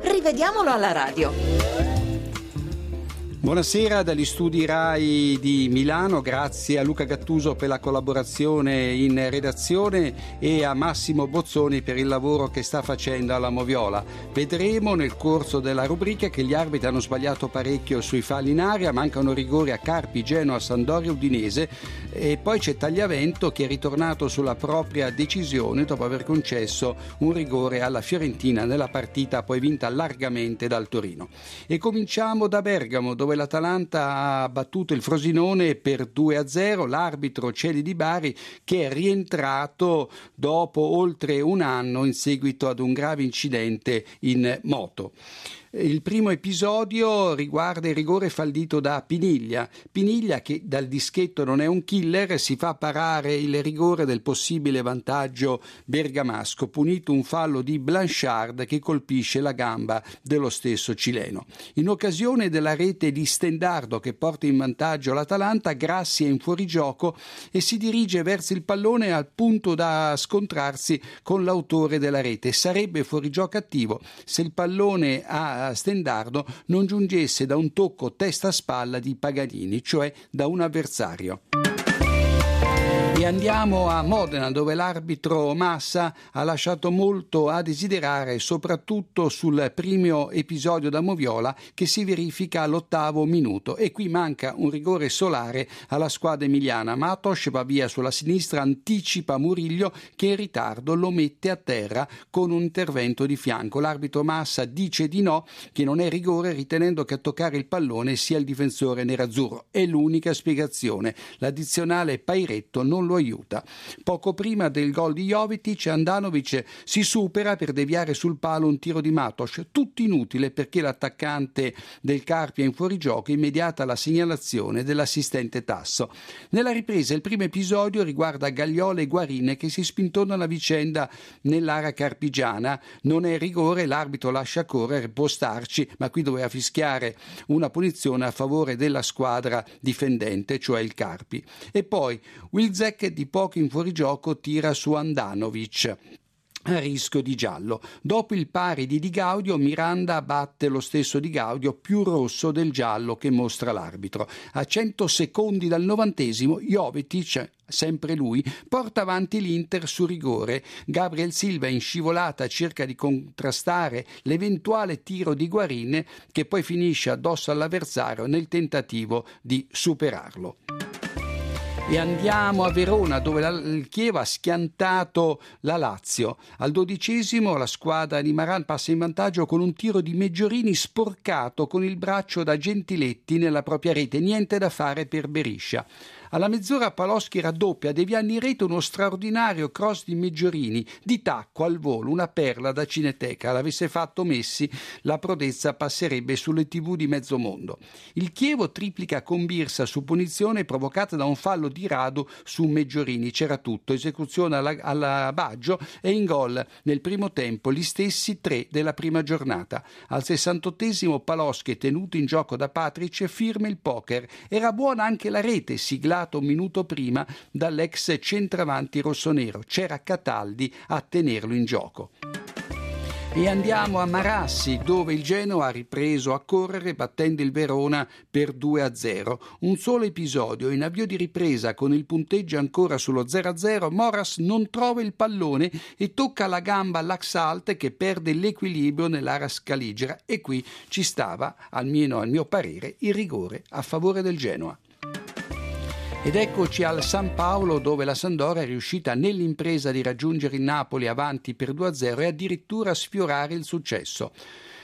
Rivediamolo alla radio. Buonasera dagli studi RAI di Milano, grazie a Luca Gattuso per la collaborazione in redazione e a Massimo Bozzoni per il lavoro che sta facendo alla Moviola. Vedremo nel corso della rubrica che gli arbitri hanno sbagliato parecchio sui falli in aria, mancano rigori a Carpi, Genoa, Sandoria, Udinese e poi c'è Tagliavento che è ritornato sulla propria decisione dopo aver concesso un rigore alla Fiorentina nella partita poi vinta largamente dal Torino. E cominciamo da Bergamo dove dove l'Atalanta ha battuto il Frosinone per 2-0, l'arbitro Celi di Bari che è rientrato dopo oltre un anno in seguito ad un grave incidente in moto. Il primo episodio riguarda il rigore fallito da Piniglia. Piniglia, che dal dischetto non è un killer, si fa parare il rigore del possibile vantaggio bergamasco, punito un fallo di Blanchard che colpisce la gamba dello stesso cileno. In occasione della rete di Stendardo che porta in vantaggio l'Atalanta, Grassi è in fuorigioco e si dirige verso il pallone al punto da scontrarsi con l'autore della rete. Sarebbe fuorigioco attivo se il pallone ha Stendardo non giungesse da un tocco testa-spalla di Paganini, cioè da un avversario. E andiamo a Modena dove l'arbitro Massa ha lasciato molto a desiderare soprattutto sul primo episodio da Moviola che si verifica all'ottavo minuto e qui manca un rigore solare alla squadra emiliana. Matos va via sulla sinistra, anticipa Muriglio che in ritardo lo mette a terra con un intervento di fianco. L'arbitro Massa dice di no, che non è rigore ritenendo che a toccare il pallone sia il difensore nerazzurro. È l'unica spiegazione. L'addizionale Pairetto non lo aiuta. Poco prima del gol di Jovetic, Andanovic si supera per deviare sul palo un tiro di Matos, tutto inutile perché l'attaccante del Carpia in fuorigioco immediata la segnalazione dell'assistente Tasso. Nella ripresa il primo episodio riguarda Gagliola e Guarine che si spintonano a vicenda nell'area carpigiana. Non è rigore, l'arbitro lascia correre, può starci, ma qui doveva fischiare una punizione a favore della squadra difendente, cioè il Carpi. E poi Wilzek che di poco in fuorigioco tira su Andanovic a rischio di giallo. Dopo il pari di Di Gaudio, Miranda batte lo stesso Di Gaudio più rosso del giallo che mostra l'arbitro. A 100 secondi dal novantesimo, Jovetic sempre lui, porta avanti l'Inter su rigore. Gabriel Silva in scivolata cerca di contrastare l'eventuale tiro di Guarine che poi finisce addosso all'avversario nel tentativo di superarlo. E andiamo a Verona dove la, il Chiev ha schiantato la Lazio. Al dodicesimo la squadra di Maran passa in vantaggio con un tiro di Meggiorini sporcato con il braccio da Gentiletti nella propria rete. Niente da fare per Beriscia. Alla mezz'ora Paloschi raddoppia, deviando in rete uno straordinario cross di Meggiorini, di tacco al volo, una perla da cineteca. L'avesse fatto Messi, la prodezza passerebbe sulle tv di mezzo mondo. Il Chievo triplica con Birsa su punizione provocata da un fallo di Rado su Meggiorini. C'era tutto, esecuzione alla, alla Baggio e in gol nel primo tempo gli stessi tre della prima giornata. Al 68esimo Paloschi, tenuto in gioco da Patric, firma il poker. Era buona anche la rete, siglata un minuto prima dall'ex centravanti rossonero. C'era Cataldi a tenerlo in gioco. E andiamo a Marassi, dove il Genoa ha ripreso a correre battendo il Verona per 2-0. Un solo episodio in avvio di ripresa con il punteggio ancora sullo 0-0, Moras non trova il pallone e tocca la gamba all'Axalt che perde l'equilibrio nell'area scaligera e qui ci stava, almeno al mio parere, il rigore a favore del Genoa. Ed eccoci al San Paolo dove la Sandora è riuscita nell'impresa di raggiungere il Napoli avanti per 2-0 e addirittura sfiorare il successo.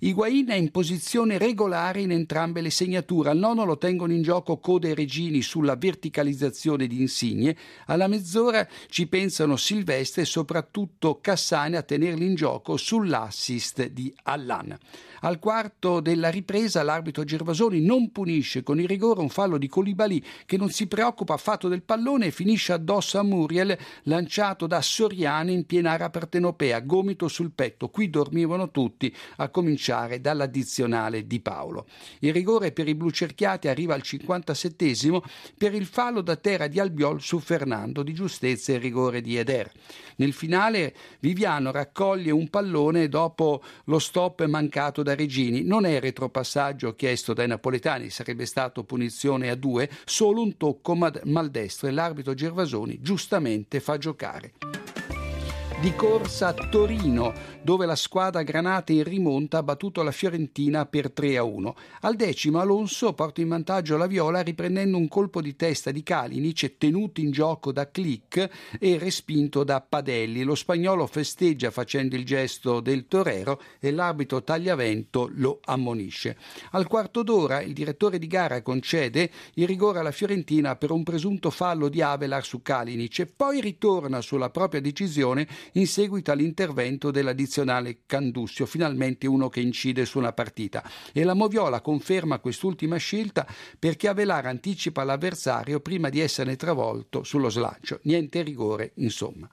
Higuain è in posizione regolare in entrambe le segnature. Al nono lo tengono in gioco Code e Regini sulla verticalizzazione di Insigne. Alla mezz'ora ci pensano Silvestre e soprattutto Cassane a tenerli in gioco sull'assist di Allan. Al quarto della ripresa l'arbitro Gervasoni non punisce con il rigore un fallo di Colibali che non si preoccupa affatto del pallone e finisce addosso a Muriel lanciato da Soriani in piena area partenopea, gomito sul petto. Qui dormivano tutti, a cominciare dall'addizionale di Paolo. Il rigore per i blu cerchiati arriva al 57 per il fallo da terra di Albiol su Fernando, di giustezza e rigore di Eder. Nel finale Viviano raccoglie un pallone dopo lo stop mancato da Regini. Non è retropassaggio chiesto dai napoletani, sarebbe stato punizione a due, solo un tocco maldestro e l'arbitro Gervasoni giustamente fa giocare di corsa Torino, dove la squadra Granate in rimonta ha battuto la Fiorentina per 3 a 1. Al decimo Alonso porta in vantaggio la Viola riprendendo un colpo di testa di Kalinic tenuto in gioco da Click e respinto da Padelli. Lo spagnolo festeggia facendo il gesto del torero e l'arbitro Tagliavento lo ammonisce. Al quarto d'ora il direttore di gara concede il rigore alla Fiorentina per un presunto fallo di Avelar su Kalinic e poi ritorna sulla propria decisione in seguito all'intervento dell'addizionale Candussio, finalmente uno che incide su una partita. E la Moviola conferma quest'ultima scelta perché Avelar anticipa l'avversario prima di essere travolto sullo slancio. Niente rigore, insomma.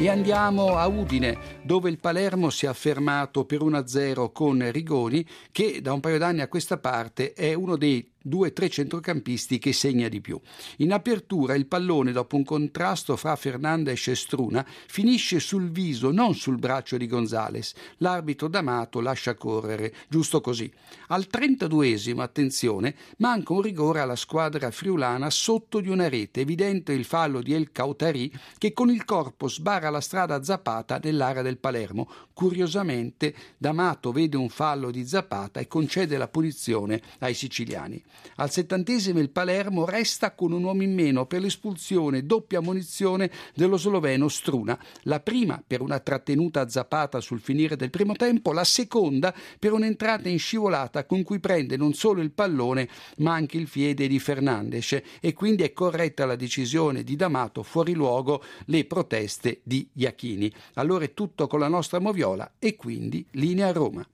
E andiamo a Udine, dove il Palermo si è affermato per 1-0 con Rigoni, che da un paio d'anni a questa parte è uno dei due o tre centrocampisti che segna di più. In apertura il pallone, dopo un contrasto fra Fernandes e Struna, finisce sul viso, non sul braccio di Gonzales. L'arbitro D'Amato lascia correre, giusto così. Al 32esimo, attenzione, manca un rigore alla squadra friulana sotto di una rete, evidente il fallo di El Cautari che con il corpo sbarra la strada Zapata nell'area del Palermo. Curiosamente, D'Amato vede un fallo di Zapata e concede la punizione ai siciliani. Al settantesimo il Palermo resta con un uomo in meno per l'espulsione doppia munizione dello sloveno Struna, la prima per una trattenuta zappata sul finire del primo tempo, la seconda per un'entrata in scivolata con cui prende non solo il pallone ma anche il piede di Fernandes e quindi è corretta la decisione di D'Amato fuori luogo le proteste di Iachini. Allora è tutto con la nostra moviola e quindi linea Roma.